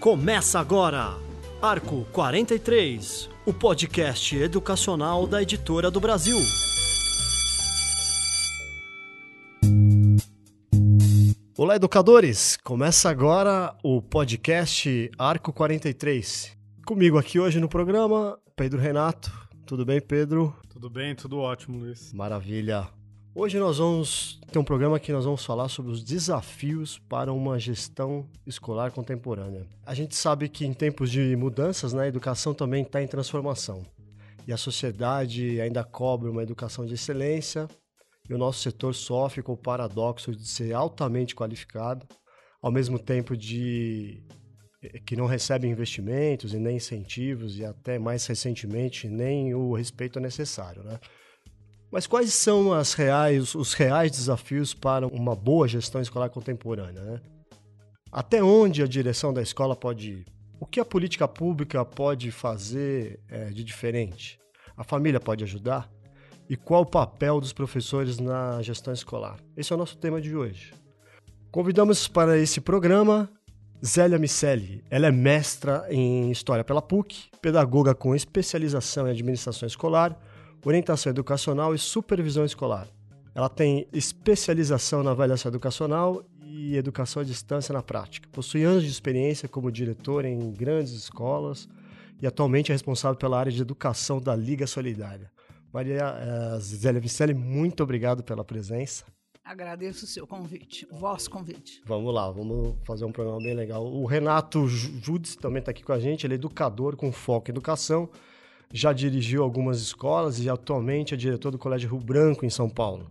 Começa agora, Arco 43, o podcast educacional da Editora do Brasil. Olá, educadores! Começa agora o podcast Arco 43. Comigo aqui hoje no programa, Pedro Renato. Tudo bem, Pedro? Tudo bem, tudo ótimo, Luiz. Maravilha. Hoje nós vamos ter um programa que nós vamos falar sobre os desafios para uma gestão escolar contemporânea. A gente sabe que em tempos de mudanças, né, a educação também está em transformação. E a sociedade ainda cobra uma educação de excelência, e o nosso setor sofre com o paradoxo de ser altamente qualificado, ao mesmo tempo de que não recebe investimentos e nem incentivos e até mais recentemente nem o respeito necessário, né? Mas quais são as reais, os reais desafios para uma boa gestão escolar contemporânea? Né? Até onde a direção da escola pode ir? O que a política pública pode fazer é, de diferente? A família pode ajudar? E qual o papel dos professores na gestão escolar? Esse é o nosso tema de hoje. Convidamos para esse programa Zélia Micelli. Ela é mestra em História pela PUC, pedagoga com especialização em Administração Escolar, orientação educacional e supervisão escolar. Ela tem especialização na avaliação educacional e educação à distância na prática. Possui anos de experiência como diretora em grandes escolas e atualmente é responsável pela área de educação da Liga Solidária. Maria uh, Zélia Vicelli, muito obrigado pela presença. Agradeço o seu convite, o vosso convite. Vamos lá, vamos fazer um programa bem legal. O Renato Judes também está aqui com a gente, ele é educador com foco em educação já dirigiu algumas escolas e atualmente é diretor do Colégio Rio Branco, em São Paulo.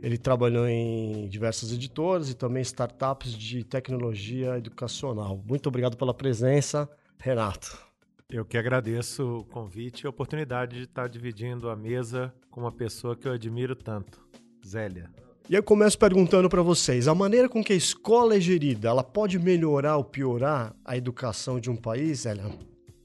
Ele trabalhou em diversas editoras e também startups de tecnologia educacional. Muito obrigado pela presença, Renato. Eu que agradeço o convite e a oportunidade de estar dividindo a mesa com uma pessoa que eu admiro tanto, Zélia. E eu começo perguntando para vocês, a maneira com que a escola é gerida, ela pode melhorar ou piorar a educação de um país, Zélia?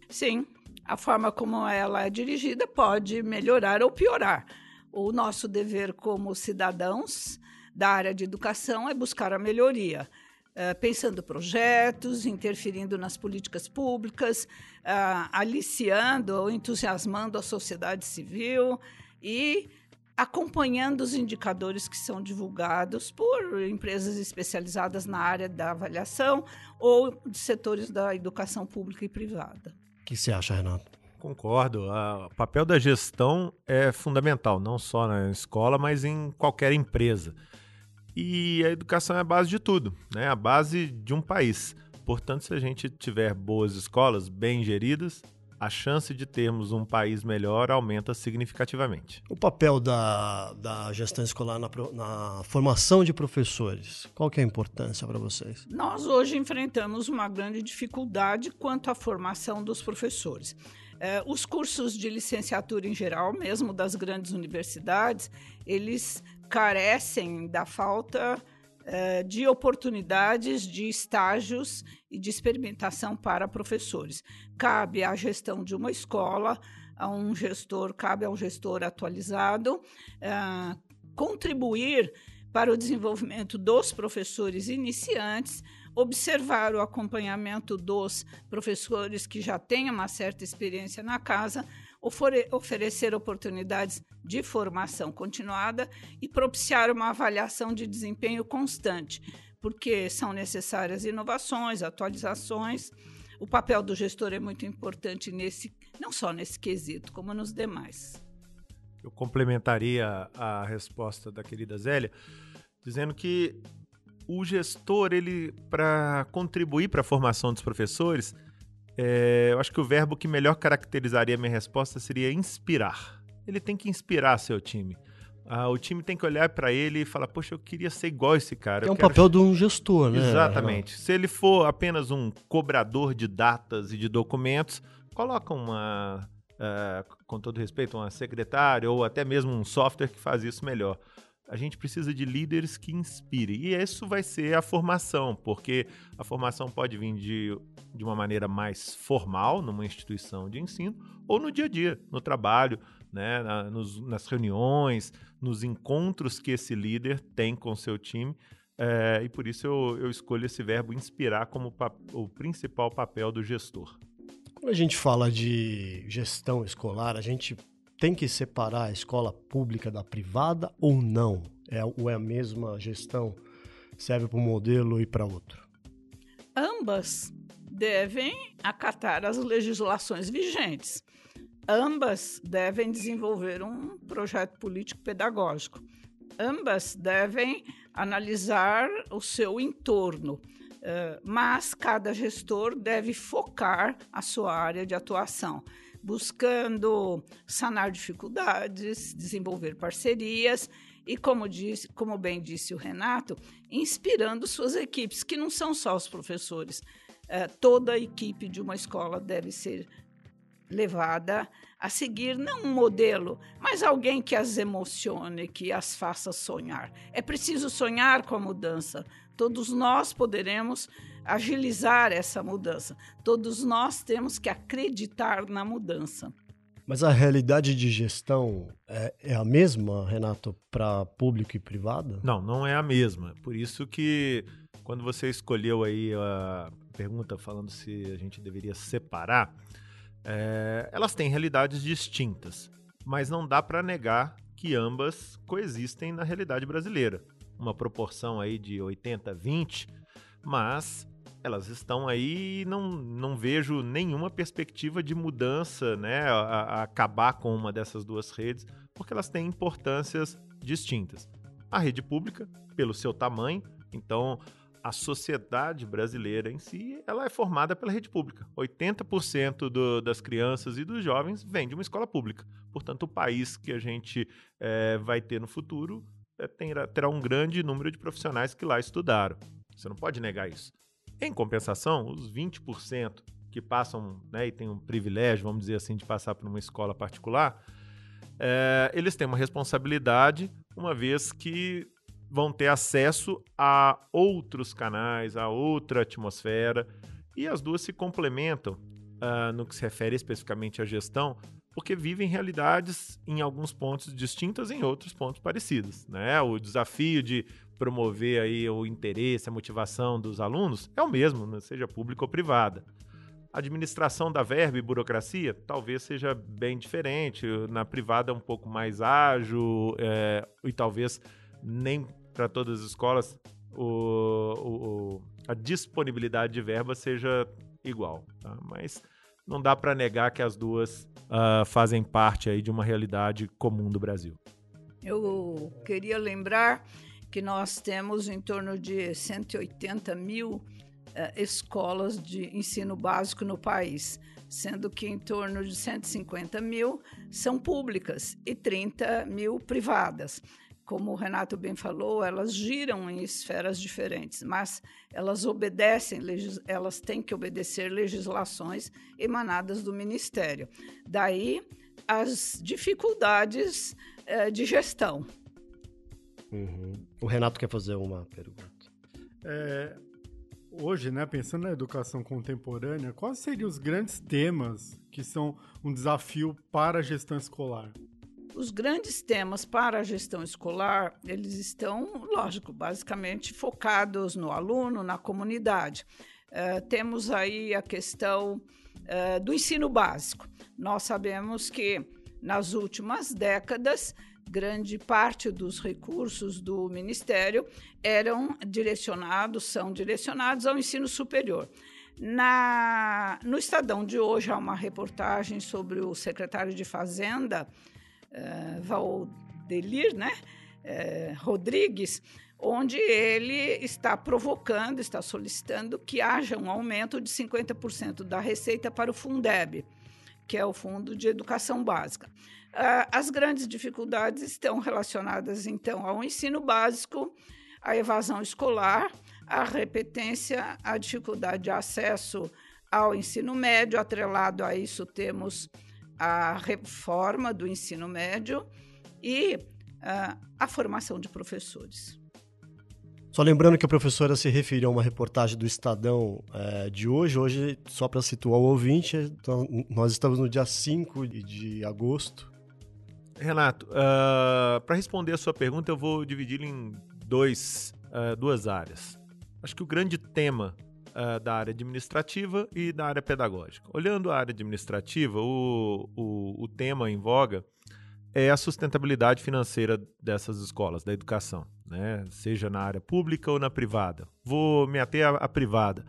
Sim, a forma como ela é dirigida pode melhorar ou piorar. O nosso dever como cidadãos da área de educação é buscar a melhoria. Uh, pensando projetos, interferindo nas políticas públicas, uh, aliciando ou entusiasmando a sociedade civil e acompanhando os indicadores que são divulgados por empresas especializadas na área da avaliação ou de setores da educação pública e privada. O que você acha, Renato? Concordo. O papel da gestão é fundamental, não só na escola, mas em qualquer empresa. E a educação é a base de tudo, né? a base de um país. Portanto, se a gente tiver boas escolas, bem geridas, a chance de termos um país melhor aumenta significativamente. O papel da, da gestão escolar na, na formação de professores, qual que é a importância para vocês? Nós hoje enfrentamos uma grande dificuldade quanto à formação dos professores. É, os cursos de licenciatura em geral, mesmo das grandes universidades, eles carecem da falta de oportunidades de estágios e de experimentação para professores. Cabe à gestão de uma escola, a um gestor, cabe ao gestor atualizado uh, contribuir para o desenvolvimento dos professores iniciantes, observar o acompanhamento dos professores que já têm uma certa experiência na casa, oferecer oportunidades de formação continuada e propiciar uma avaliação de desempenho constante, porque são necessárias inovações, atualizações. O papel do gestor é muito importante nesse, não só nesse quesito, como nos demais. Eu complementaria a resposta da querida Zélia, dizendo que o gestor, ele para contribuir para a formação dos professores, é, eu acho que o verbo que melhor caracterizaria a minha resposta seria inspirar. Ele tem que inspirar seu time. Ah, o time tem que olhar para ele e falar: Poxa, eu queria ser igual esse cara. É um papel de um gestor, né? Exatamente. Se ele for apenas um cobrador de datas e de documentos, coloca uma, uh, com todo respeito, uma secretária ou até mesmo um software que faz isso melhor a gente precisa de líderes que inspirem. E isso vai ser a formação, porque a formação pode vir de, de uma maneira mais formal, numa instituição de ensino, ou no dia a dia, no trabalho, né, na, nos, nas reuniões, nos encontros que esse líder tem com seu time. É, e por isso eu, eu escolho esse verbo inspirar como o principal papel do gestor. Quando a gente fala de gestão escolar, a gente tem que separar a escola pública da privada ou não? É, ou é a mesma gestão? Serve para um modelo e para outro? Ambas devem acatar as legislações vigentes. Ambas devem desenvolver um projeto político pedagógico. Ambas devem analisar o seu entorno, eh, mas cada gestor deve focar a sua área de atuação buscando sanar dificuldades, desenvolver parcerias e, como, disse, como bem disse o Renato, inspirando suas equipes, que não são só os professores. É, toda a equipe de uma escola deve ser levada a seguir não um modelo, mas alguém que as emocione, que as faça sonhar. É preciso sonhar com a mudança. Todos nós poderemos agilizar essa mudança. Todos nós temos que acreditar na mudança. Mas a realidade de gestão é, é a mesma, Renato, para público e privado? Não, não é a mesma. Por isso que quando você escolheu aí a pergunta falando se a gente deveria separar, é, elas têm realidades distintas, mas não dá para negar que ambas coexistem na realidade brasileira. Uma proporção aí de 80-20, mas elas estão aí e não, não vejo nenhuma perspectiva de mudança, né, a, a acabar com uma dessas duas redes, porque elas têm importâncias distintas. A rede pública, pelo seu tamanho, então a sociedade brasileira em si, ela é formada pela rede pública. 80% do, das crianças e dos jovens vêm de uma escola pública. Portanto, o país que a gente é, vai ter no futuro é, terá, terá um grande número de profissionais que lá estudaram. Você não pode negar isso. Em compensação, os 20% que passam né, e têm um privilégio, vamos dizer assim, de passar por uma escola particular, é, eles têm uma responsabilidade, uma vez que vão ter acesso a outros canais, a outra atmosfera, e as duas se complementam uh, no que se refere especificamente à gestão, porque vivem realidades em alguns pontos distintas, em outros pontos parecidos. Né? O desafio de promover aí o interesse, a motivação dos alunos é o mesmo, né? seja pública ou privada. A administração da verba e burocracia talvez seja bem diferente. Na privada é um pouco mais ágil é, e talvez nem para todas as escolas o, o, a disponibilidade de verba seja igual. Tá? Mas não dá para negar que as duas uh, fazem parte aí de uma realidade comum do Brasil. Eu queria lembrar que nós temos em torno de 180 mil uh, escolas de ensino básico no país, sendo que em torno de 150 mil são públicas e 30 mil privadas. Como o Renato bem falou, elas giram em esferas diferentes, mas elas obedecem, elas têm que obedecer legislações emanadas do Ministério. Daí as dificuldades uh, de gestão. Uhum. O Renato quer fazer uma pergunta. É, hoje, né, pensando na educação contemporânea, quais seriam os grandes temas que são um desafio para a gestão escolar? Os grandes temas para a gestão escolar, eles estão, lógico, basicamente focados no aluno, na comunidade. Uh, temos aí a questão uh, do ensino básico. Nós sabemos que nas últimas décadas grande parte dos recursos do Ministério eram direcionados, são direcionados ao ensino superior. Na, no Estadão de hoje há uma reportagem sobre o secretário de Fazenda, uh, Valdelir né? Uh, Rodrigues, onde ele está provocando, está solicitando que haja um aumento de 50% da receita para o Fundeb, que é o Fundo de Educação Básica. Ah, as grandes dificuldades estão relacionadas, então, ao ensino básico, à evasão escolar, à repetência, à dificuldade de acesso ao ensino médio. Atrelado a isso, temos a reforma do ensino médio e uh, a formação de professores. Só lembrando que a professora se referiu a uma reportagem do Estadão é, de hoje. Hoje, só para situar o ouvinte, então, nós estamos no dia 5 de agosto Renato, uh, para responder a sua pergunta, eu vou dividir em dois, uh, duas áreas. Acho que o grande tema uh, da área administrativa e da área pedagógica. Olhando a área administrativa, o, o, o tema em voga é a sustentabilidade financeira dessas escolas, da educação, né? seja na área pública ou na privada. Vou me ater à, à privada.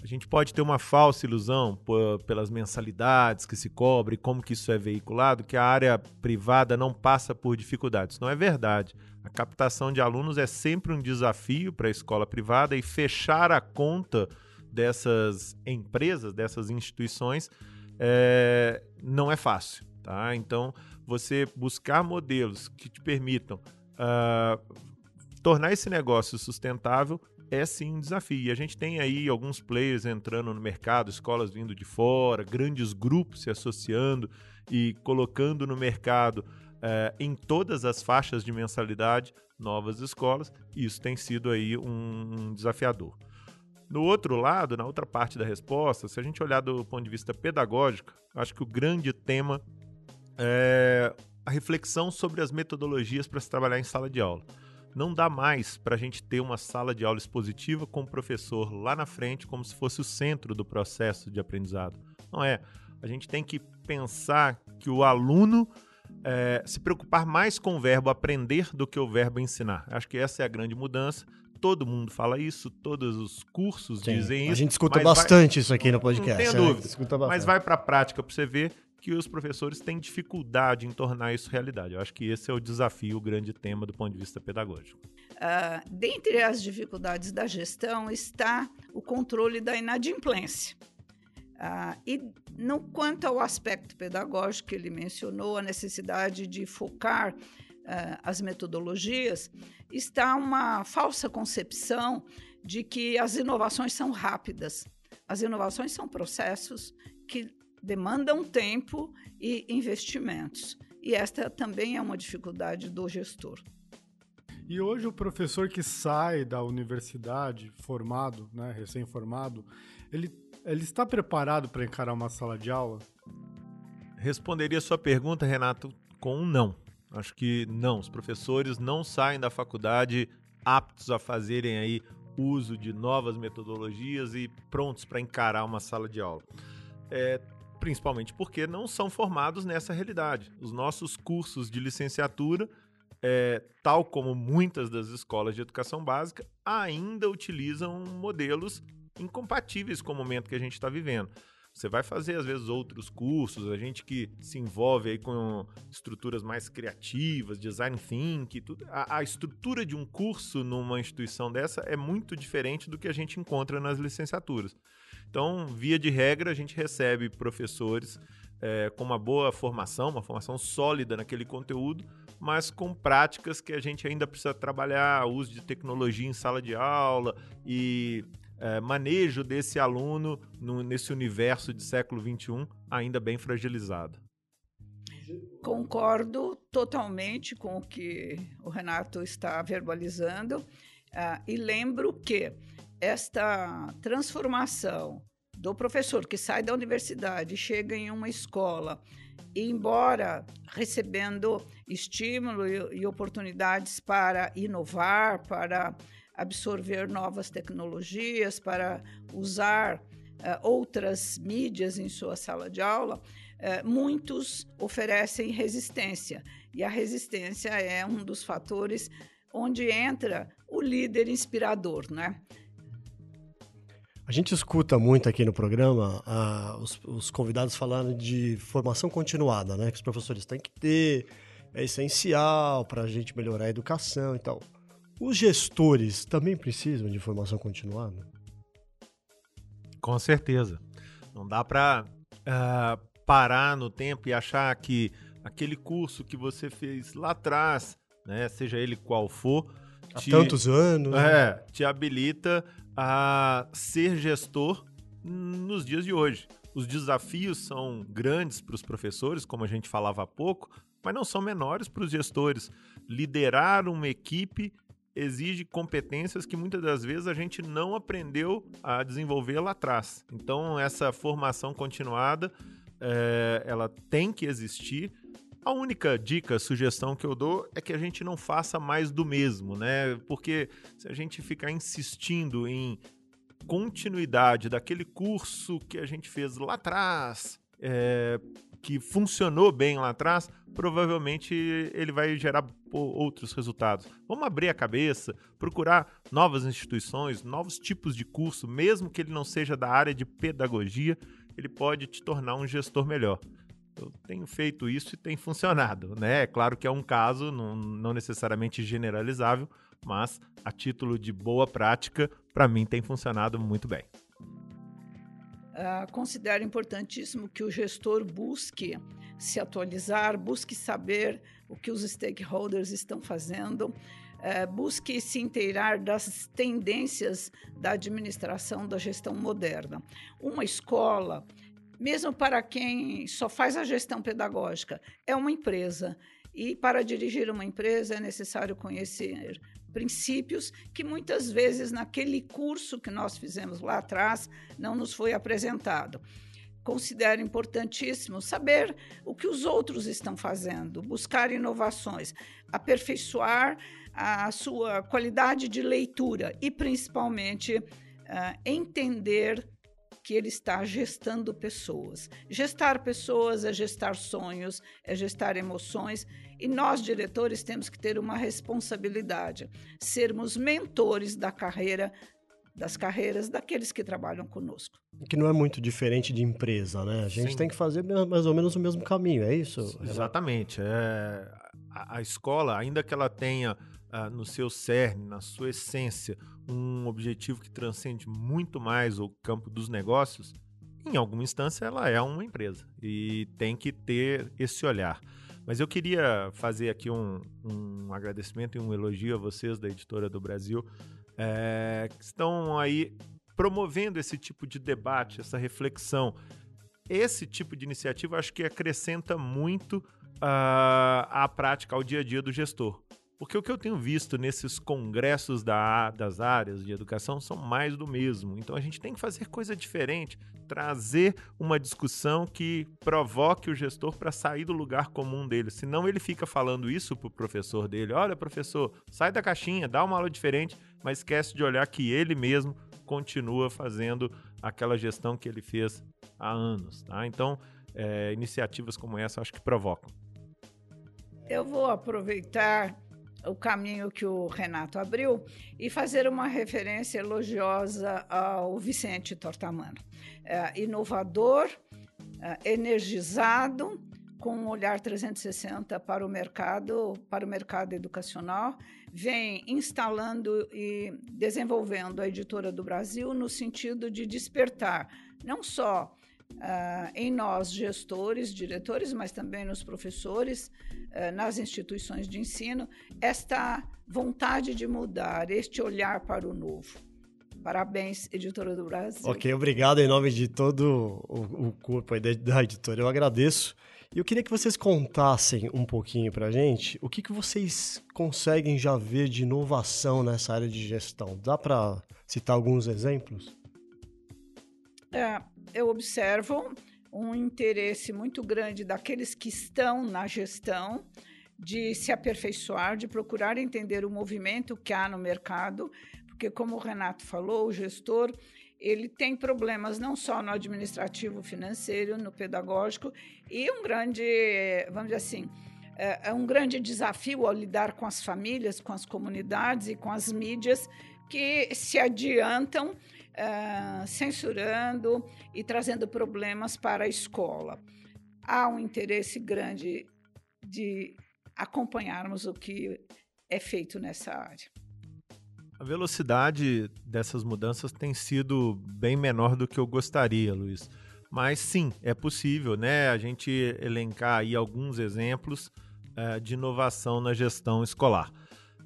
A gente pode ter uma falsa ilusão pelas mensalidades que se cobre, como que isso é veiculado, que a área privada não passa por dificuldades. Não é verdade. A captação de alunos é sempre um desafio para a escola privada e fechar a conta dessas empresas, dessas instituições, é, não é fácil. Tá? Então, você buscar modelos que te permitam uh, tornar esse negócio sustentável é sim um desafio. E a gente tem aí alguns players entrando no mercado, escolas vindo de fora, grandes grupos se associando e colocando no mercado eh, em todas as faixas de mensalidade novas escolas. Isso tem sido aí um, um desafiador. No outro lado, na outra parte da resposta, se a gente olhar do ponto de vista pedagógico, acho que o grande tema é a reflexão sobre as metodologias para se trabalhar em sala de aula. Não dá mais para a gente ter uma sala de aula expositiva com o professor lá na frente como se fosse o centro do processo de aprendizado. Não é. A gente tem que pensar que o aluno é, se preocupar mais com o verbo aprender do que o verbo ensinar. Acho que essa é a grande mudança. Todo mundo fala isso, todos os cursos Sim, dizem isso. A gente escuta bastante vai... isso aqui no podcast. Não tenha é, dúvida. Mas vai para a prática para você ver que os professores têm dificuldade em tornar isso realidade. Eu acho que esse é o desafio, o grande tema do ponto de vista pedagógico. Uh, dentre as dificuldades da gestão está o controle da inadimplência. Uh, e no quanto ao aspecto pedagógico que ele mencionou, a necessidade de focar uh, as metodologias, está uma falsa concepção de que as inovações são rápidas. As inovações são processos que demandam tempo e investimentos. E esta também é uma dificuldade do gestor. E hoje o professor que sai da universidade, formado, né, recém-formado, ele, ele está preparado para encarar uma sala de aula? Responderia a sua pergunta, Renato, com um não. Acho que não. Os professores não saem da faculdade aptos a fazerem aí uso de novas metodologias e prontos para encarar uma sala de aula. É, principalmente porque não são formados nessa realidade. Os nossos cursos de licenciatura, é, tal como muitas das escolas de educação básica, ainda utilizam modelos incompatíveis com o momento que a gente está vivendo. Você vai fazer, às vezes, outros cursos, a gente que se envolve aí com estruturas mais criativas, design thinking, tudo. A, a, estrutura de um curso numa instituição dessa é muito diferente do que a gente encontra nas licenciaturas. Então, via de regra, a gente recebe professores é, com uma boa formação, uma formação sólida naquele conteúdo, mas com práticas que a gente ainda precisa trabalhar, uso de tecnologia em sala de aula e é, manejo desse aluno no, nesse universo de século XXI ainda bem fragilizado. Concordo totalmente com o que o Renato está verbalizando uh, e lembro que esta transformação do professor que sai da universidade, chega em uma escola, e embora recebendo estímulo e, e oportunidades para inovar, para absorver novas tecnologias, para usar uh, outras mídias em sua sala de aula, uh, muitos oferecem resistência. E a resistência é um dos fatores onde entra o líder inspirador, né? A gente escuta muito aqui no programa uh, os, os, convidados falando de formação continuada, né? Que os professores têm que ter, é essencial para a gente melhorar a educação e tal. Os gestores também precisam de formação continuada? Com certeza. Não dá para uh, ah, parar no tempo e achar que aquele curso que você fez lá atrás, né, seja ele qual for, há te, tantos anos, é, te habilita a ser gestor nos dias de hoje. Os desafios são grandes para os professores, como a gente falava há pouco, mas não são menores para os gestores. Liderar uma equipe exige competências que muitas das vezes a gente não aprendeu a desenvolver lá atrás. Então, essa formação continuada, é, ela tem que existir A única dica, sugestão que eu dou é que a gente não faça mais do mesmo, né? Porque se a gente ficar insistindo em continuidade daquele curso que a gente fez lá atrás, é, que funcionou bem lá atrás, provavelmente ele vai gerar outros resultados. Vamos abrir a cabeça, procurar novas instituições, novos tipos de curso, mesmo que ele não seja da área de pedagogia, ele pode te tornar um gestor melhor. Eu tenho feito isso e tem funcionado, né? É claro que é um caso não, não necessariamente generalizável, mas a título de boa prática, para mim tem funcionado muito bem. Uh, considero importantíssimo que o gestor busque se atualizar, busque saber o que os stakeholders estão fazendo, uh, busque se inteirar das tendências da administração da gestão moderna. Uma escola, mesmo para quem só faz a gestão pedagógica, é uma empresa. E para dirigir uma empresa é necessário conhecer princípios que muitas vezes naquele curso que nós fizemos lá atrás não nos foi apresentado. Considero importantíssimo saber o que os outros estão fazendo, buscar inovações, aperfeiçoar a sua qualidade de leitura e, principalmente, uh, entender que ele está gestando pessoas. Gestar pessoas é gestar sonhos, é gestar emoções, e nós, diretores, temos que ter uma responsabilidade, sermos mentores da carreira das carreiras daqueles que trabalham conosco. Que não é muito diferente de empresa, né? A gente Sim. tem que fazer mais ou menos o mesmo caminho, é isso? Exatamente. É, a, a escola, ainda que ela tenha uh, no seu cerne, na sua essência, um objetivo que transcende muito mais o campo dos negócios, em alguma instância ela é uma empresa e tem que ter esse olhar. Mas eu queria fazer aqui um, um agradecimento e um elogio a vocês da Editora do Brasil, é, que estão aí promovendo esse tipo de debate, essa reflexão. Esse tipo de iniciativa acho que acrescenta muito uh, à prática, ao dia a dia do gestor. Porque o que eu tenho visto nesses congressos da, das áreas de educação são mais do mesmo. Então a gente tem que fazer coisa diferente, trazer uma discussão que provoque o gestor para sair do lugar comum dele. Senão ele fica falando isso para o professor dele: olha, professor, sai da caixinha, dá uma aula diferente, mas esquece de olhar que ele mesmo continua fazendo aquela gestão que ele fez há anos. Tá? Então, é, iniciativas como essa acho que provocam. Eu vou aproveitar o caminho que o Renato abriu e fazer uma referência elogiosa ao Vicente Tortamano. É, inovador, é, energizado, com um olhar 360 para o mercado, para o mercado educacional, vem instalando e desenvolvendo a editora do Brasil no sentido de despertar não só uh, em nós, gestores, diretores, mas também nos professores, uh, nas instituições de ensino, esta vontade de mudar, este olhar para o novo. Parabéns, editora do Brasil. Ok, obrigado em nome de todo o, o corpo da editora. Eu agradeço. E eu queria que vocês contassem um pouquinho para a gente o que, que vocês conseguem já ver de inovação nessa área de gestão. Dá para citar alguns exemplos? É, eu observo um interesse muito grande daqueles que estão na gestão de se aperfeiçoar, de procurar entender o movimento que há no mercado, porque como o Renato falou, o gestor ele tem problemas não só no administrativo financeiro, no pedagógico e um grande, vamos dizer assim, é, é um grande desafio ao lidar com as famílias, com as comunidades e com as mídias que se adiantam uh, censurando e trazendo problemas para a escola. Há um interesse grande de acompanharmos o que é feito nessa área. A velocidade dessas mudanças tem sido bem menor do que eu gostaria, Luiz. Mas sim, é possível, né? A gente elencar aí alguns exemplos uh, de inovação na gestão escolar.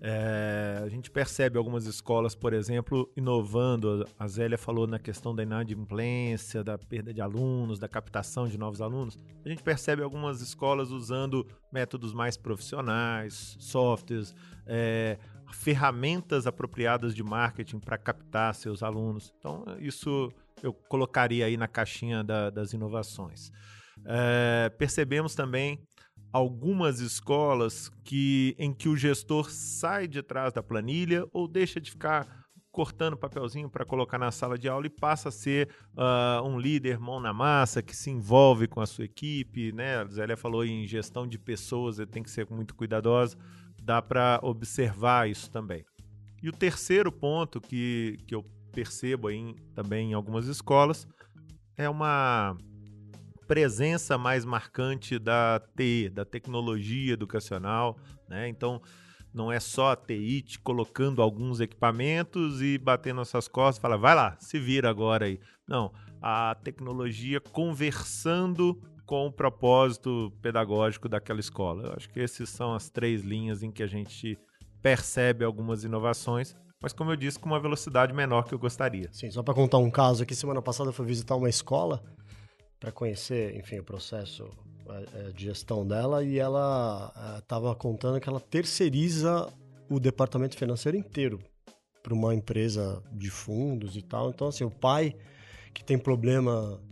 É, a gente percebe algumas escolas, por exemplo, inovando. A Zélia falou na questão da inadimplência, da perda de alunos, da captação de novos alunos. A gente percebe algumas escolas usando métodos mais profissionais, softwares, é, ferramentas apropriadas de marketing para captar seus alunos. Então, isso eu colocaria aí na caixinha da, das inovações. É, percebemos também algumas escolas que em que o gestor sai de trás da planilha ou deixa de ficar cortando papelzinho para colocar na sala de aula e passa a ser uh, um líder mão na massa que se envolve com a sua equipe, né? A Zélia falou em gestão de pessoas, tem que ser muito cuidadosa, dá para observar isso também. E o terceiro ponto que, que eu percebo aí também em algumas escolas é uma presença mais marcante da TE, da tecnologia educacional, né? Então, não é só a TI te colocando alguns equipamentos e batendo nas suas costas fala, vai lá, se vira agora aí. Não, a tecnologia conversando com o propósito pedagógico daquela escola. Eu acho que essas são as três linhas em que a gente percebe algumas inovações, mas como eu disse, com uma velocidade menor que eu gostaria. Sim, só para contar um caso aqui, semana passada eu fui visitar uma escola para conhecer, enfim, o processo de gestão dela e ela estava contando que ela terceiriza o departamento financeiro inteiro para uma empresa de fundos e tal. Então, assim, o pai que tem problema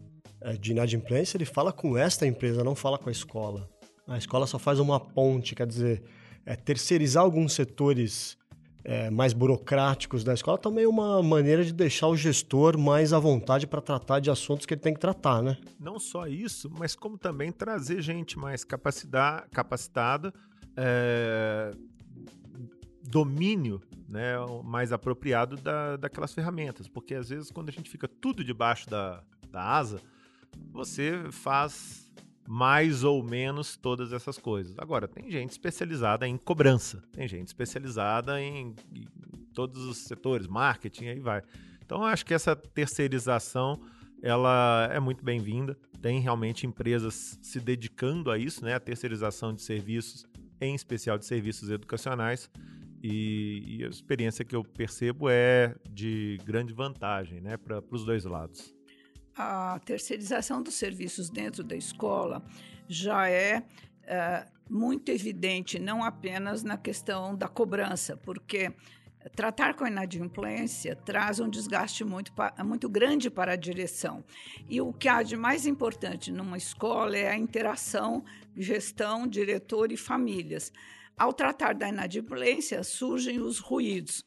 é, de inadimplência, ele fala com esta empresa, não fala com a escola. A escola só faz uma ponte, quer dizer, é, terceirizar alguns setores é, mais burocráticos da escola também é uma maneira de deixar o gestor mais à vontade para tratar de assuntos que ele tem que tratar, né? Não só isso, mas como também trazer gente mais capacitada, é, domínio né, mais apropriado da, daquelas ferramentas. Porque às vezes, quando a gente fica tudo debaixo da, da asa, você faz mais ou menos todas essas coisas. Agora, tem gente especializada em cobrança, tem gente especializada em, em todos os setores, marketing, aí vai. Então, acho que essa terceirização ela é muito bem-vinda. Tem realmente empresas se dedicando a isso, né? A terceirização de serviços, em especial de serviços educacionais. E, e a experiência que eu percebo é de grande vantagem, né? Para os dois lados a terceirização dos serviços dentro da escola já é, é muito evidente, não apenas na questão da cobrança, porque tratar com a inadimplência traz um desgaste muito, muito grande para a direção. E o que há de mais importante numa escola é a interação, gestão, diretor e famílias. Ao tratar da inadimplência, surgem os ruídos.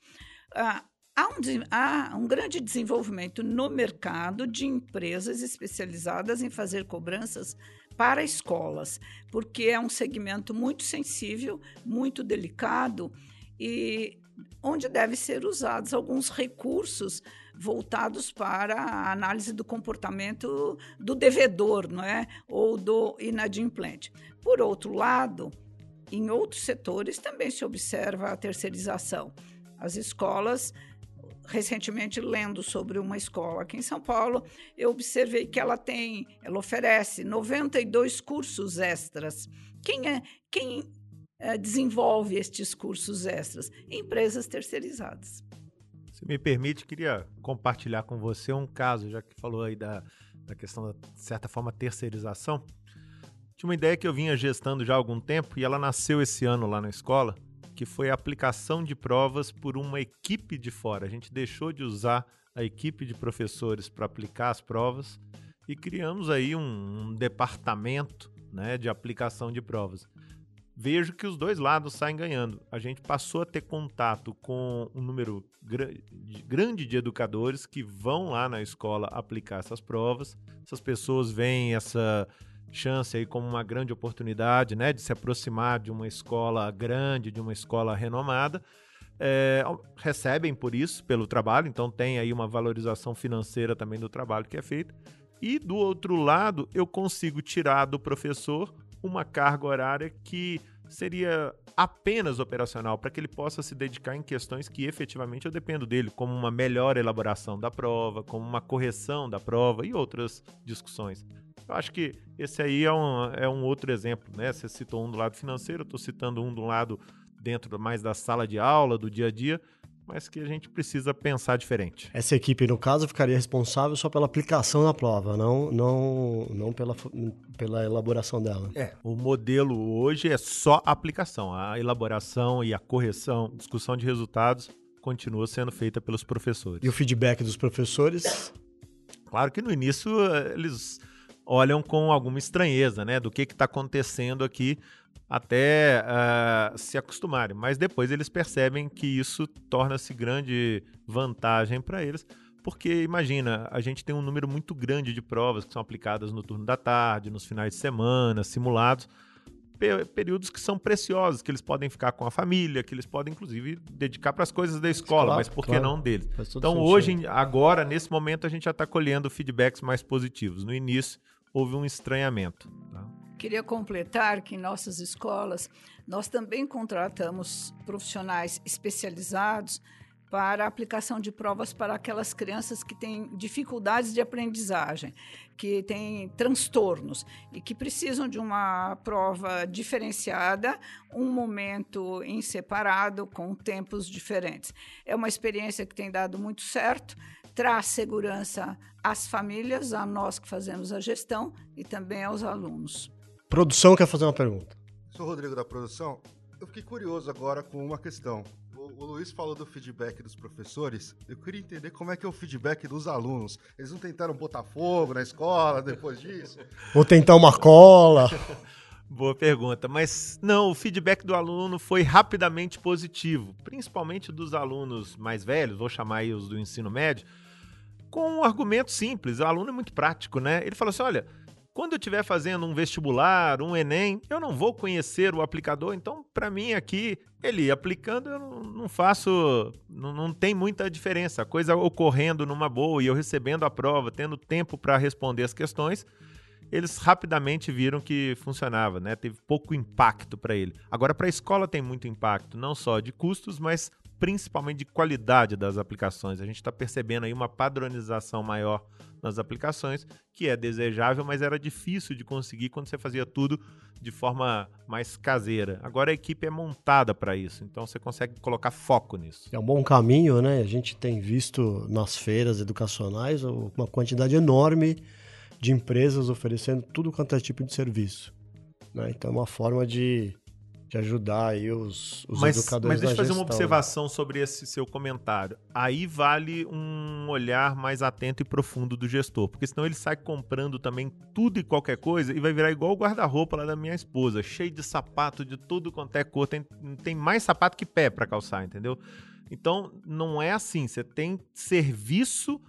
Ah, Há um, há um, grande desenvolvimento no mercado de empresas especializadas em fazer cobranças para escolas, porque é um segmento muito sensível, muito delicado e onde devem ser usados alguns recursos voltados para a análise do comportamento do devedor, não é, ou do inadimplente. Por outro lado, em outros setores também se observa a terceirização. As escolas recentemente lendo sobre uma escola aqui em São Paulo, eu observei que ela tem, ela oferece 92 cursos extras. Quem é, quem é, desenvolve estes cursos extras? Empresas terceirizadas. Se me permite, queria compartilhar com você um caso, já que falou aí da, da questão da, de certa forma, terceirização. Tinha uma ideia que eu vinha gestando já há algum tempo e ela nasceu esse ano lá na escola que foi a aplicação de provas por uma equipe de fora. A gente deixou de usar a equipe de professores para aplicar as provas e criamos aí um, um departamento né, de aplicação de provas. Vejo que os dois lados saem ganhando. A gente passou a ter contato com um número grande de educadores que vão lá na escola aplicar essas provas. Essas pessoas veem essa chance aí como uma grande oportunidade, né, de se aproximar de uma escola grande, de uma escola renomada. É, recebem por isso, pelo trabalho, então tem aí uma valorização financeira também do trabalho que é feito. E do outro lado, eu consigo tirar do professor uma carga horária que seria apenas operacional, para que ele possa se dedicar em questões que efetivamente eu dependo dele, como uma melhor elaboração da prova, como uma correção da prova e outras discussões. Eu acho que esse aí é um, é um outro exemplo, né? Você citou um do lado financeiro, eu estou citando um do lado dentro mais da sala de aula, do dia a dia, mas que a gente precisa pensar diferente. Essa equipe, no caso, ficaria responsável só pela aplicação da prova, não, não, não pela, pela elaboração dela. É, o modelo hoje é só aplicação. A elaboração e a correção, discussão de resultados continua sendo feita pelos professores. E o feedback dos professores? Claro que no início eles olham com alguma estranheza, né? Do que está acontecendo aqui, até uh, se acostumarem. Mas depois eles percebem que isso torna-se grande vantagem para eles, porque imagina, a gente tem um número muito grande de provas que são aplicadas no turno da tarde, nos finais de semana, simulados, períodos que são preciosos, que eles podem ficar com a família, que eles podem inclusive dedicar para as coisas da escola, claro, mas por que claro. não deles? Então sentido. hoje, agora, nesse momento, a gente já está colhendo feedbacks mais positivos. No início, houve um estranhamento. Tá? Queria completar que em nossas escolas nós também contratamos profissionais especializados para a aplicação de provas para aquelas crianças que têm dificuldades de aprendizagem, que têm transtornos e que precisam de uma prova diferenciada, um momento em separado, com tempos diferentes. É uma experiência que tem dado muito certo, traz segurança às famílias, a nós que fazemos a gestão e também aos alunos. Produção quer fazer uma pergunta. Sou Rodrigo da produção. Eu fiquei curioso agora com uma questão. O, o Luiz falou do feedback dos professores. Eu queria entender como é que é o feedback dos alunos. Eles não tentaram botar fogo na escola depois disso? Ou tentar uma cola? Boa pergunta. Mas não, o feedback do aluno foi rapidamente positivo, principalmente dos alunos mais velhos, vou chamar aí os do ensino médio, com um argumento simples. O aluno é muito prático, né? Ele falou assim: olha quando eu estiver fazendo um vestibular, um Enem, eu não vou conhecer o aplicador, então para mim aqui, ele aplicando, eu não faço, não, não tem muita diferença. A coisa ocorrendo numa boa e eu recebendo a prova, tendo tempo para responder as questões, eles rapidamente viram que funcionava, né? Teve pouco impacto para ele. Agora, para a escola tem muito impacto, não só de custos, mas principalmente de qualidade das aplicações. A gente está percebendo aí uma padronização maior nas aplicações, que é desejável, mas era difícil de conseguir quando você fazia tudo de forma mais caseira. Agora a equipe é montada para isso, então você consegue colocar foco nisso. É um bom caminho, né? A gente tem visto nas feiras educacionais uma quantidade enorme de empresas oferecendo tudo quanto é tipo de serviço. Né? Então é uma forma de de ajudar aí os, os mas, educadores Mas deixa eu fazer uma observação né? sobre esse seu comentário. Aí vale um olhar mais atento e profundo do gestor, porque senão ele sai comprando também tudo e qualquer coisa e vai virar igual o guarda-roupa lá da minha esposa, cheio de sapato de tudo quanto é cor, tem, tem mais sapato que pé para calçar, entendeu? Então não é assim, você tem serviço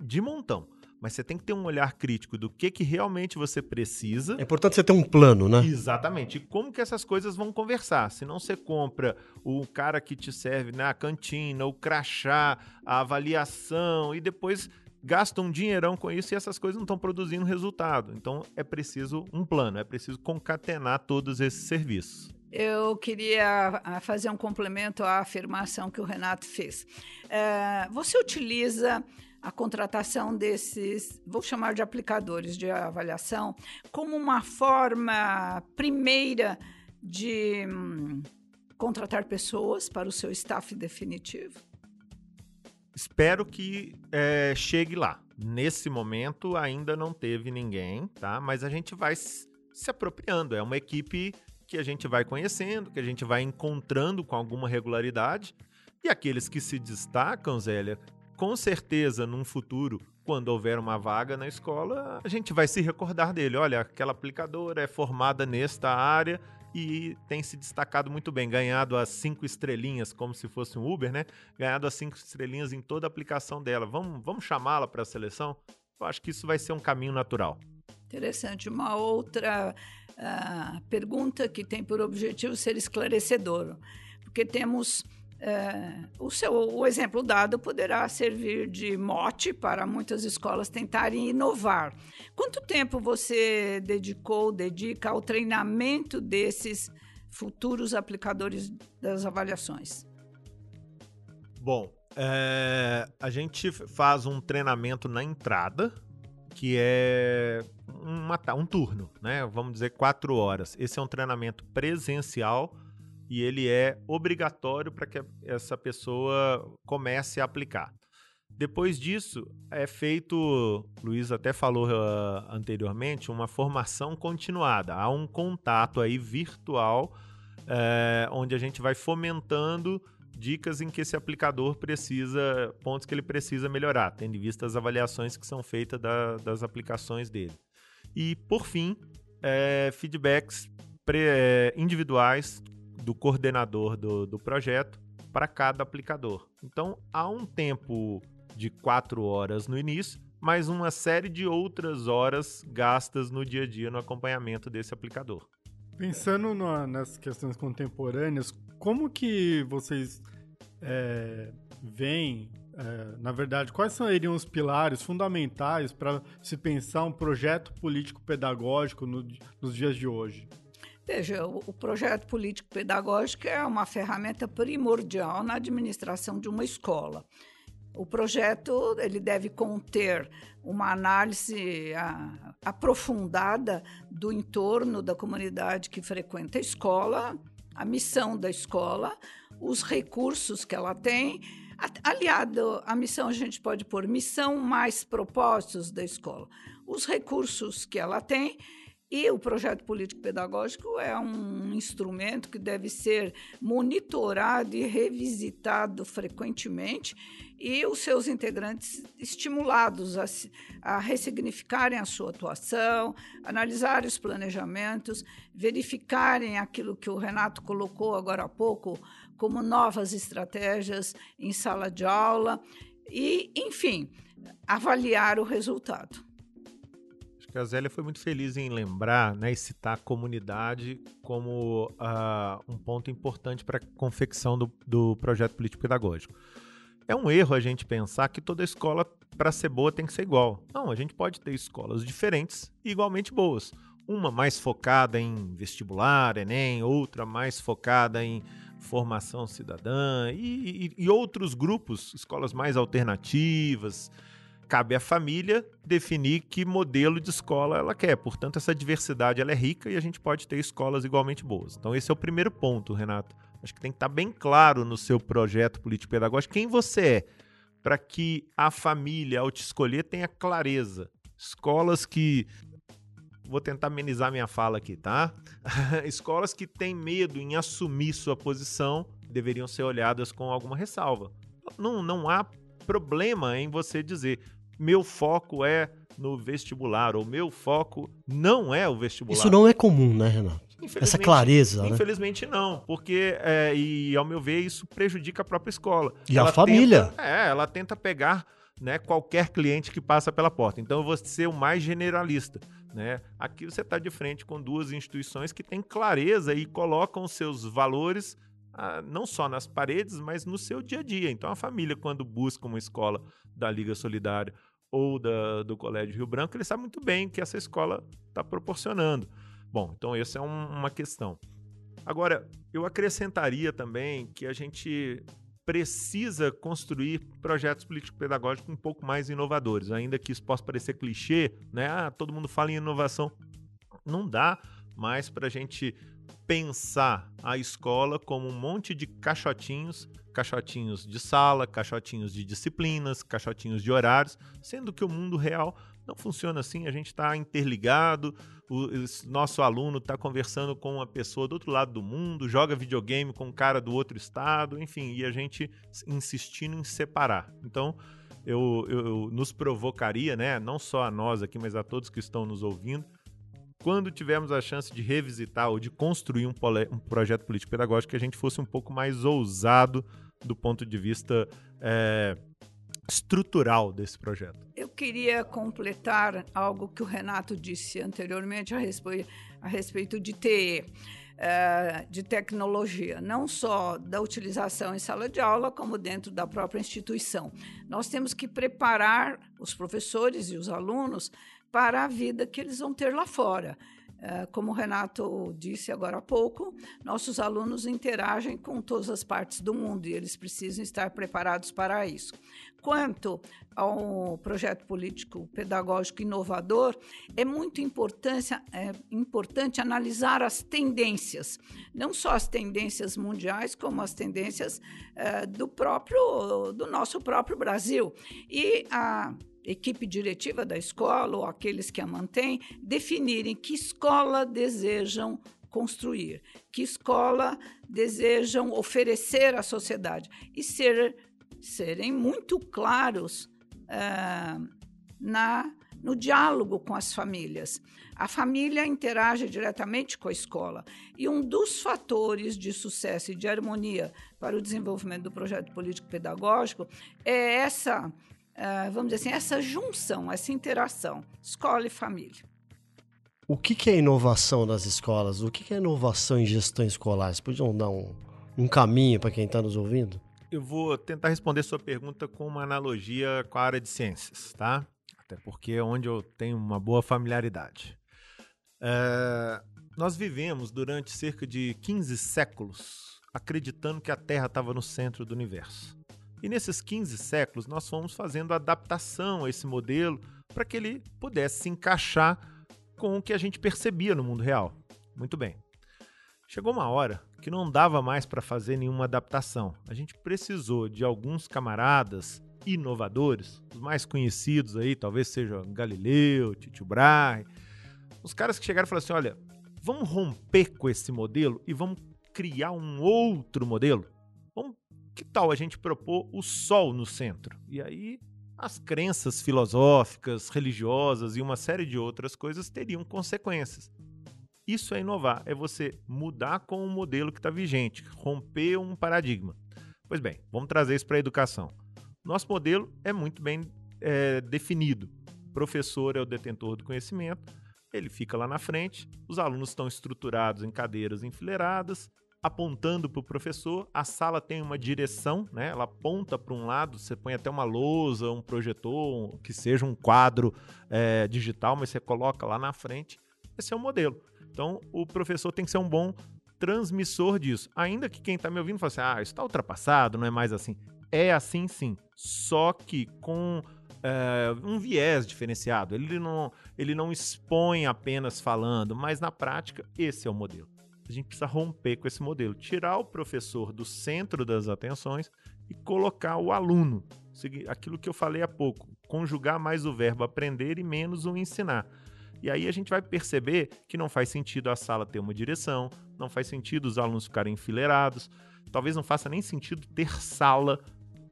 de montão mas você tem que ter um olhar crítico do que, que realmente você precisa. É importante você ter um plano, né? Exatamente. E como que essas coisas vão conversar. Se não você compra o cara que te serve na cantina, o crachá, a avaliação, e depois gasta um dinheirão com isso e essas coisas não estão produzindo resultado. Então é preciso um plano, é preciso concatenar todos esses serviços. Eu queria ah, fazer um complemento à afirmação que o Renato fez. É, você utiliza a contratação desses, vou chamar de aplicadores de avaliação, como uma forma primeira de hum, contratar pessoas para o seu staff definitivo? Espero que é, chegue lá. Nesse momento ainda não teve ninguém, tá? Mas a gente vai se apropriando. É uma equipe que a gente vai conhecendo, que a gente vai encontrando com alguma regularidade. E aqueles que se destacam, Zélia, com certeza, num futuro, quando houver uma vaga na escola, a gente vai se recordar dele. Olha, aquela aplicadora é formada nesta área e tem se destacado muito bem, ganhado as cinco estrelinhas, como se fosse um Uber, né? Ganhado as cinco estrelinhas em toda a aplicação dela. Vamos, vamos chamá-la para a seleção? Eu acho que isso vai ser um caminho natural. Interessante. Uma outra uh, pergunta que tem por objetivo ser esclarecedor, porque temos é, o, seu, o exemplo dado poderá servir de mote para muitas escolas tentarem inovar. Quanto tempo você dedicou, dedica ao treinamento desses futuros aplicadores das avaliações? Bom, é, a gente faz um treinamento na entrada, que é uma, um turno, né? Vamos dizer quatro horas. Esse é um treinamento presencial e ele é obrigatório para que essa pessoa comece a aplicar. Depois disso, é feito, Luiz até falou uh, anteriormente, uma formação continuada. Há um contato aí virtual, uh, onde a gente vai fomentando dicas em que esse aplicador precisa, pontos que ele precisa melhorar, tendo em vista as avaliações que são feitas da, das aplicações dele. E, por fim, é, feedbacks é, individuais do coordenador do, do projeto para cada aplicador. Então, há um tempo de quatro horas no início, mais uma série de outras horas gastas no dia a dia no acompanhamento desse aplicador. Pensando no, nas questões contemporâneas, como que vocês é, veem, é, na verdade, quais seriam os pilares fundamentais para se pensar um projeto político-pedagógico no, nos dias de hoje? Veja, o projeto político-pedagógico é uma ferramenta primordial na administração de uma escola. O projeto ele deve conter uma análise a, aprofundada do entorno da comunidade que frequenta a escola, a missão da escola, os recursos que ela tem. Aliado à missão, a gente pode pôr missão mais propósitos da escola. Os recursos que ela tem e o projeto político-pedagógico é um instrumento que deve ser monitorado e revisitado frequentemente e os seus integrantes estimulados a, a ressignificarem a sua atuação, analisarem os planejamentos, verificarem aquilo que o Renato colocou agora há pouco como novas estratégias em sala de aula e, enfim, avaliar o resultado que a Zélia foi muito feliz em lembrar né, e citar a comunidade como uh, um ponto importante para a confecção do, do projeto político-pedagógico. É um erro a gente pensar que toda escola, para ser boa, tem que ser igual. Não, a gente pode ter escolas diferentes e igualmente boas. Uma mais focada em vestibular, Enem, outra mais focada em formação cidadã e, e, e outros grupos, escolas mais alternativas, cabe à família definir que modelo de escola ela quer. Portanto, essa diversidade ela é rica e a gente pode ter escolas igualmente boas. Então, esse é o primeiro ponto, Renato. Acho que tem que estar bem claro no seu projeto político-pedagógico quem você é, para que a família, ao te escolher, tenha clareza. Escolas que. Vou tentar amenizar minha fala aqui, tá? Escolas que têm medo em assumir sua posição deveriam ser olhadas com alguma ressalva. Não, não há problema em você dizer: meu foco é no vestibular, ou meu foco não é o vestibular. Isso não é comum, né, Renato? Essa clareza, né? Infelizmente né? não, porque, é, e ao meu ver, isso prejudica a própria escola. E ela a família. Tenta, é, ela tenta pegar né, qualquer cliente que passa pela porta. Então eu vou ser o mais generalista. Né? Aqui você está de frente com duas instituições que têm clareza e colocam seus valores ah, não só nas paredes, mas no seu dia a dia. Então a família, quando busca uma escola da Liga Solidária ou da, do Colégio Rio Branco, ele sabe muito bem o que essa escola está proporcionando. Bom, então essa é um, uma questão. Agora, eu acrescentaria também que a gente precisa construir projetos político-pedagógicos um pouco mais inovadores, ainda que isso possa parecer clichê, né? Ah, todo mundo fala em inovação. Não dá mais para a gente pensar a escola como um monte de caixotinhos caixotinhos de sala, caixotinhos de disciplinas, caixotinhos de horários, sendo que o mundo real não funciona assim. A gente está interligado, o nosso aluno está conversando com uma pessoa do outro lado do mundo, joga videogame com um cara do outro estado, enfim, e a gente insistindo em separar. Então, eu, eu, eu nos provocaria, né, não só a nós aqui, mas a todos que estão nos ouvindo, quando tivermos a chance de revisitar ou de construir um, um projeto político-pedagógico, que a gente fosse um pouco mais ousado do ponto de vista é, estrutural desse projeto. Eu queria completar algo que o Renato disse anteriormente a respeito, a respeito de TE. É, de tecnologia, não só da utilização em sala de aula, como dentro da própria instituição. Nós temos que preparar os professores e os alunos para a vida que eles vão ter lá fora. É, como o Renato disse agora há pouco, nossos alunos interagem com todas as partes do mundo e eles precisam estar preparados para isso. Quanto ao projeto político pedagógico inovador, é muito é importante analisar as tendências, não só as tendências mundiais, como as tendências é, do próprio, do nosso próprio Brasil. E a equipe diretiva da escola ou aqueles que a mantêm definirem que escola desejam construir, que escola desejam oferecer à sociedade e ser, serem muito claros uh, na no diálogo com as famílias. A família interage diretamente com a escola. E um dos fatores de sucesso e de harmonia para o desenvolvimento do projeto político-pedagógico é essa, eh, vamos dizer assim, essa junção, essa interação, escola e família. O que, que é inovação nas escolas? O que, que é inovação em gestão escolar? Vocês podiam dar um, um caminho para quem está nos ouvindo? Eu vou tentar responder sua pergunta com uma analogia com a área de ciências, tá? Até porque é onde eu tenho uma boa familiaridade. É, nós vivemos durante cerca de 15 séculos acreditando que a Terra estava no centro do universo. E nesses 15 séculos nós fomos fazendo adaptação a esse modelo para que ele pudesse se encaixar com o que a gente percebia no mundo real. Muito bem. Chegou uma hora que não dava mais para fazer nenhuma adaptação. A gente precisou de alguns camaradas inovadores, os mais conhecidos aí, talvez sejam Galileu, Tito Brahe, os caras que chegaram e falaram assim: olha, vamos romper com esse modelo e vamos criar um outro modelo? Que tal a gente propor o Sol no centro? E aí as crenças filosóficas, religiosas e uma série de outras coisas teriam consequências. Isso é inovar, é você mudar com o modelo que está vigente, romper um paradigma. Pois bem, vamos trazer isso para a educação. Nosso modelo é muito bem é, definido. O professor é o detentor do conhecimento, ele fica lá na frente, os alunos estão estruturados em cadeiras enfileiradas, apontando para o professor. A sala tem uma direção, né? Ela aponta para um lado, você põe até uma lousa, um projetor, que seja um quadro é, digital, mas você coloca lá na frente. Esse é o modelo. Então, o professor tem que ser um bom transmissor disso. Ainda que quem está me ouvindo fale assim, ah, está ultrapassado, não é mais assim. É assim sim, só que com é, um viés diferenciado. Ele não, ele não expõe apenas falando, mas na prática, esse é o modelo. A gente precisa romper com esse modelo, tirar o professor do centro das atenções e colocar o aluno. Aquilo que eu falei há pouco, conjugar mais o verbo aprender e menos o ensinar. E aí a gente vai perceber que não faz sentido a sala ter uma direção, não faz sentido os alunos ficarem enfileirados, talvez não faça nem sentido ter sala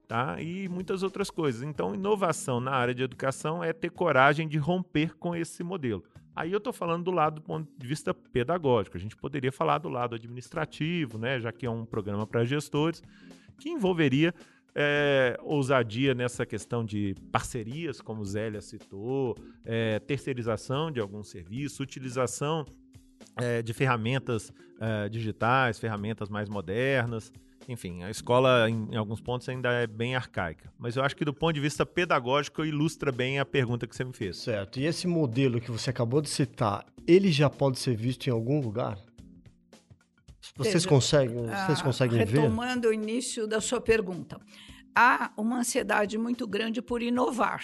tá? E muitas outras coisas. Então, inovação na área de educação é ter coragem de romper com esse modelo. Aí eu estou falando do lado do ponto de vista pedagógico. A gente poderia falar do lado administrativo, né? Já que é um programa para gestores, que envolveria é, ousadia nessa questão de parcerias, como Zélia citou, é, terceirização de algum serviço, utilização é, de ferramentas é, digitais, ferramentas mais modernas enfim, a escola, em, em, alguns pontos, ainda é bem arcaica. Mas eu acho que, do ponto de vista pedagógico, ilustra bem a pergunta que você me fez. Certo. E esse modelo que você acabou de citar, ele já pode ser visto em algum lugar? Vocês conseguem, vocês conseguem retomando ver? Retomando o início da sua pergunta. Há uma ansiedade muito grande por inovar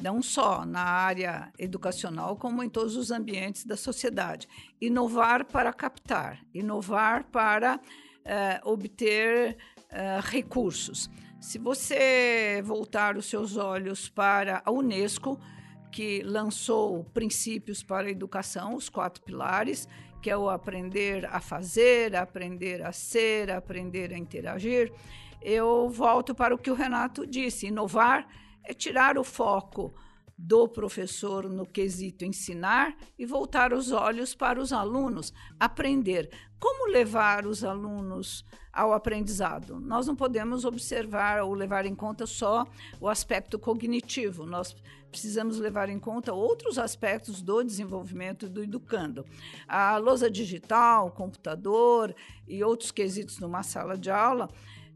não só na área educacional, como em todos os ambientes da sociedade. Inovar para captar, inovar para uh, obter uh, recursos. Se você voltar os seus olhos para a Unesco, que lançou princípios para a educação, os quatro pilares, que é o aprender a fazer, aprender a ser, aprender a interagir, eu volto para o que o Renato disse: inovar é tirar o foco do professor no quesito ensinar e voltar os olhos para os alunos, aprender. Como levar os alunos ao aprendizado? Nós não podemos observar ou levar em conta só o aspecto cognitivo, nós precisamos levar em conta outros aspectos do desenvolvimento do educando. A lousa digital, computador e outros quesitos numa sala de aula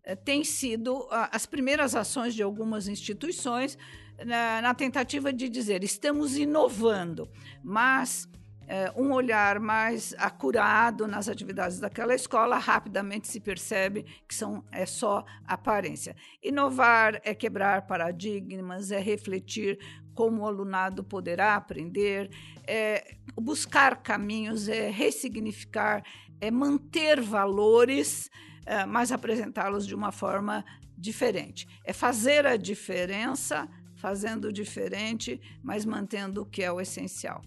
eh, têm sido as primeiras ações de algumas instituições na, na tentativa de dizer estamos inovando, mas é, um olhar mais acurado nas atividades daquela escola, rapidamente se percebe que são, é só aparência. Inovar é quebrar paradigmas, é refletir como o alunado poderá aprender, é buscar caminhos, é ressignificar, é manter valores, é, mas apresentá-los de uma forma diferente. É fazer a diferença fazendo diferente, mas mantendo o que é o essencial.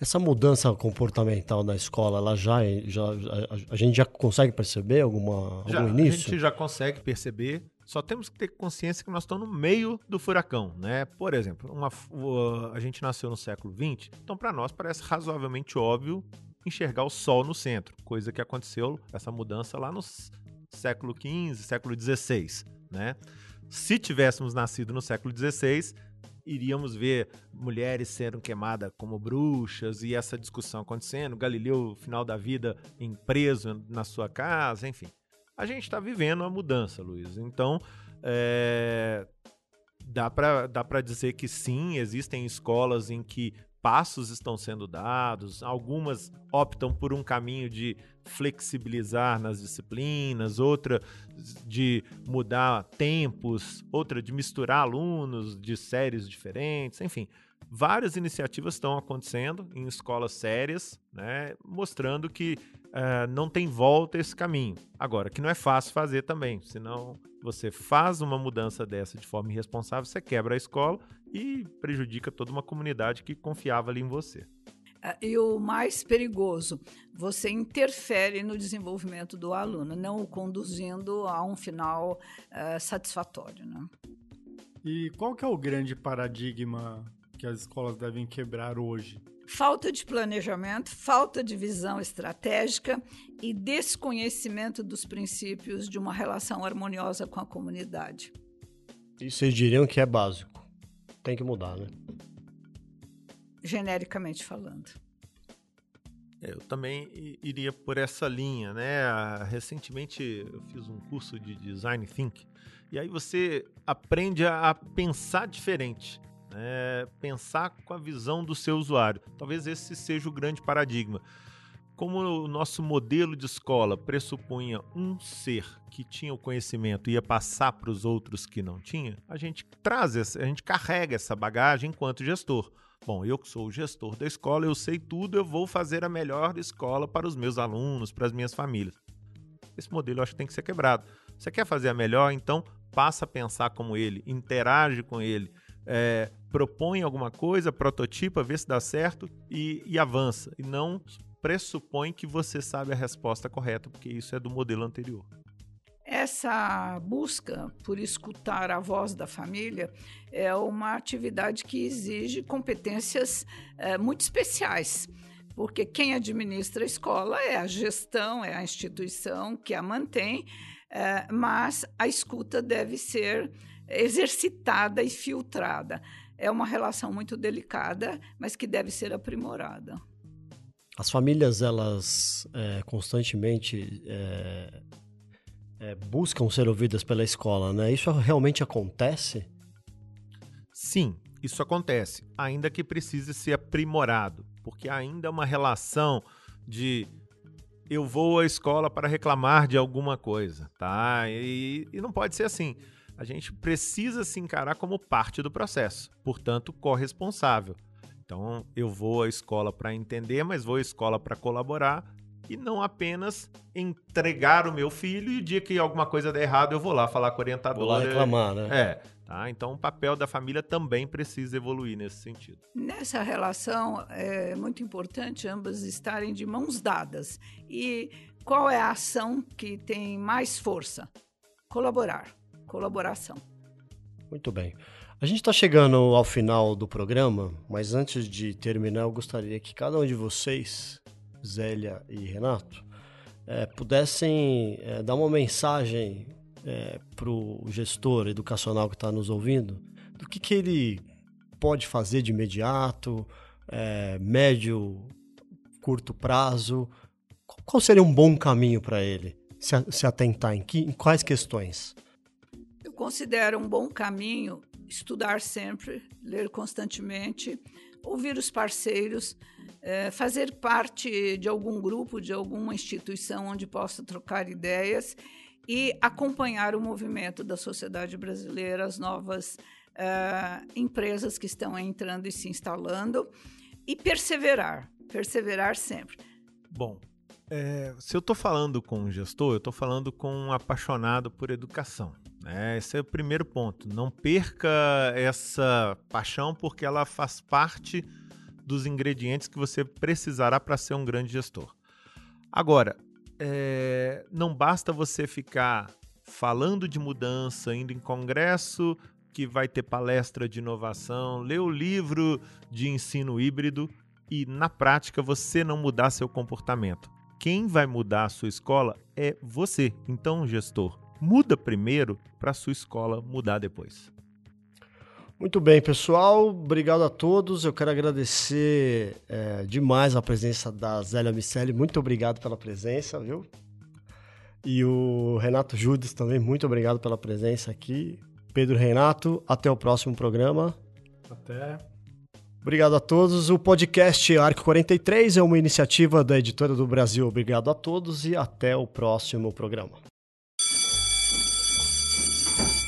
Essa mudança comportamental na escola, ela já, já a, a gente já consegue perceber alguma, já, algum início? A gente já consegue perceber. Só temos que ter consciência que nós estamos no meio do furacão, né? Por exemplo, uma, a gente nasceu no século XX, então para nós parece razoavelmente óbvio enxergar o Sol no centro, coisa que aconteceu essa mudança lá no século XV, século XVI, né? Se tivéssemos nascido no século XVI, iríamos ver mulheres sendo queimadas como bruxas e essa discussão acontecendo, Galileu, final da vida, preso na sua casa, enfim. A gente está vivendo uma mudança, Luiz. Então, é, dá para dizer que sim, existem escolas em que passos estão sendo dados, algumas optam por um caminho de flexibilizar nas disciplinas, outra de mudar tempos, outra de misturar alunos de séries diferentes, enfim. Várias iniciativas estão acontecendo em escolas sérias, né, mostrando que uh, não tem volta esse caminho. Agora, que não é fácil fazer também, senão você faz uma mudança dessa de forma irresponsável, você quebra a escola e prejudica toda uma comunidade que confiava ali em você. Ah, e o mais perigoso, você interfere no desenvolvimento do aluno, não o conduzindo a um final uh, satisfatório. Né? E qual que é o grande paradigma que as escolas devem quebrar hoje? Falta de planejamento, falta de visão estratégica e desconhecimento dos princípios de uma relação harmoniosa com a comunidade. E vocês diriam que é básico. Tem que mudar, né? genericamente falando. É, eu também iria por essa linha, né? Recentemente eu fiz um curso de design think e aí você aprende a pensar diferente, né? pensar com a visão do seu usuário. Talvez esse seja o grande paradigma. Como o nosso modelo de escola pressupunha um ser que tinha o conhecimento e ia passar para os outros que não tinha, a gente traz, essa, a gente carrega essa bagagem enquanto gestor. Bom, eu que sou o gestor da escola, eu sei tudo, eu vou fazer a melhor escola para os meus alunos, para as minhas famílias. Esse modelo eu acho que tem que ser quebrado. Você quer fazer a melhor, então passa a pensar como ele, interage com ele, é, propõe alguma coisa, prototipa, vê se dá certo e, e avança. E não pressupõe que você sabe a resposta correta, porque isso é do modelo anterior. Essa busca por escutar a voz da família é uma atividade que exige competências é, muito especiais, porque quem administra a escola é a gestão, é a instituição que a mantém, é, mas a escuta deve ser exercitada e filtrada. É uma relação muito delicada, mas que deve ser aprimorada. As famílias, elas é, constantemente é, é, buscam ser ouvidas pela escola, né? Isso realmente acontece? Sim, isso acontece, ainda que precise ser aprimorado, porque ainda é uma relação de eu vou à escola para reclamar de alguma coisa, tá? E, e não pode ser assim. A gente precisa se encarar como parte do processo, portanto, corresponsável. Então, eu vou à escola para entender, mas vou à escola para colaborar e não apenas entregar o meu filho e o dia que alguma coisa der errado eu vou lá falar com o orientador. Vou lá reclamar, né? É. Tá? Então, o papel da família também precisa evoluir nesse sentido. Nessa relação, é muito importante ambas estarem de mãos dadas. E qual é a ação que tem mais força? Colaborar. Colaboração. Muito bem. A gente está chegando ao final do programa, mas antes de terminar, eu gostaria que cada um de vocês Zélia e Renato, é, pudessem é, dar uma mensagem é, para o gestor educacional que está nos ouvindo, do que, que ele pode fazer de imediato, médio, curto prazo, qual seria um bom caminho para ele se, se atentar em, que, em quais questões? Eu considero um bom caminho estudar sempre, ler constantemente, ouvir os parceiros, é, fazer parte de algum grupo, de alguma instituição onde possa trocar ideias e acompanhar o movimento da sociedade brasileira, as novas é, empresas que estão entrando e se instalando e perseverar, perseverar sempre. Bom, é, se eu estou falando com um gestor, eu estou falando com um apaixonado por educação. Né? Esse é o primeiro ponto. Não perca essa paixão porque ela faz parte dos ingredientes que você precisará para ser um grande gestor. Agora, é, não basta você ficar falando de mudança, indo em congresso que vai ter palestra de inovação, ler o livro de ensino híbrido e na prática você não mudar seu comportamento. Quem vai mudar a sua escola é você. Então, gestor, muda primeiro para a sua escola mudar depois. Muito bem, pessoal. Obrigado a todos. Eu quero agradecer é, demais a presença da Zélia Micelli. Muito obrigado pela presença, viu? E o Renato Judes também, muito obrigado pela presença aqui. Pedro Renato, até o próximo programa. Até. Obrigado a todos. O podcast Arco 43 é uma iniciativa da Editora do Brasil. Obrigado a todos e até o próximo programa.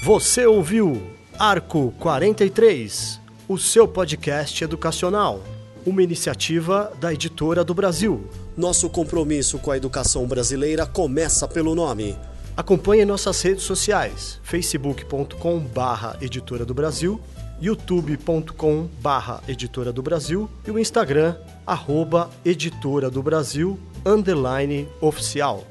Você ouviu Arco 43, o seu podcast educacional, uma iniciativa da Editora do Brasil. Nosso compromisso com a educação brasileira começa pelo nome. Acompanhe nossas redes sociais: facebook.com barra Editora do Brasil, youtube.com barra Editora do Brasil e o Instagram, arroba Editora do Brasil, underline oficial.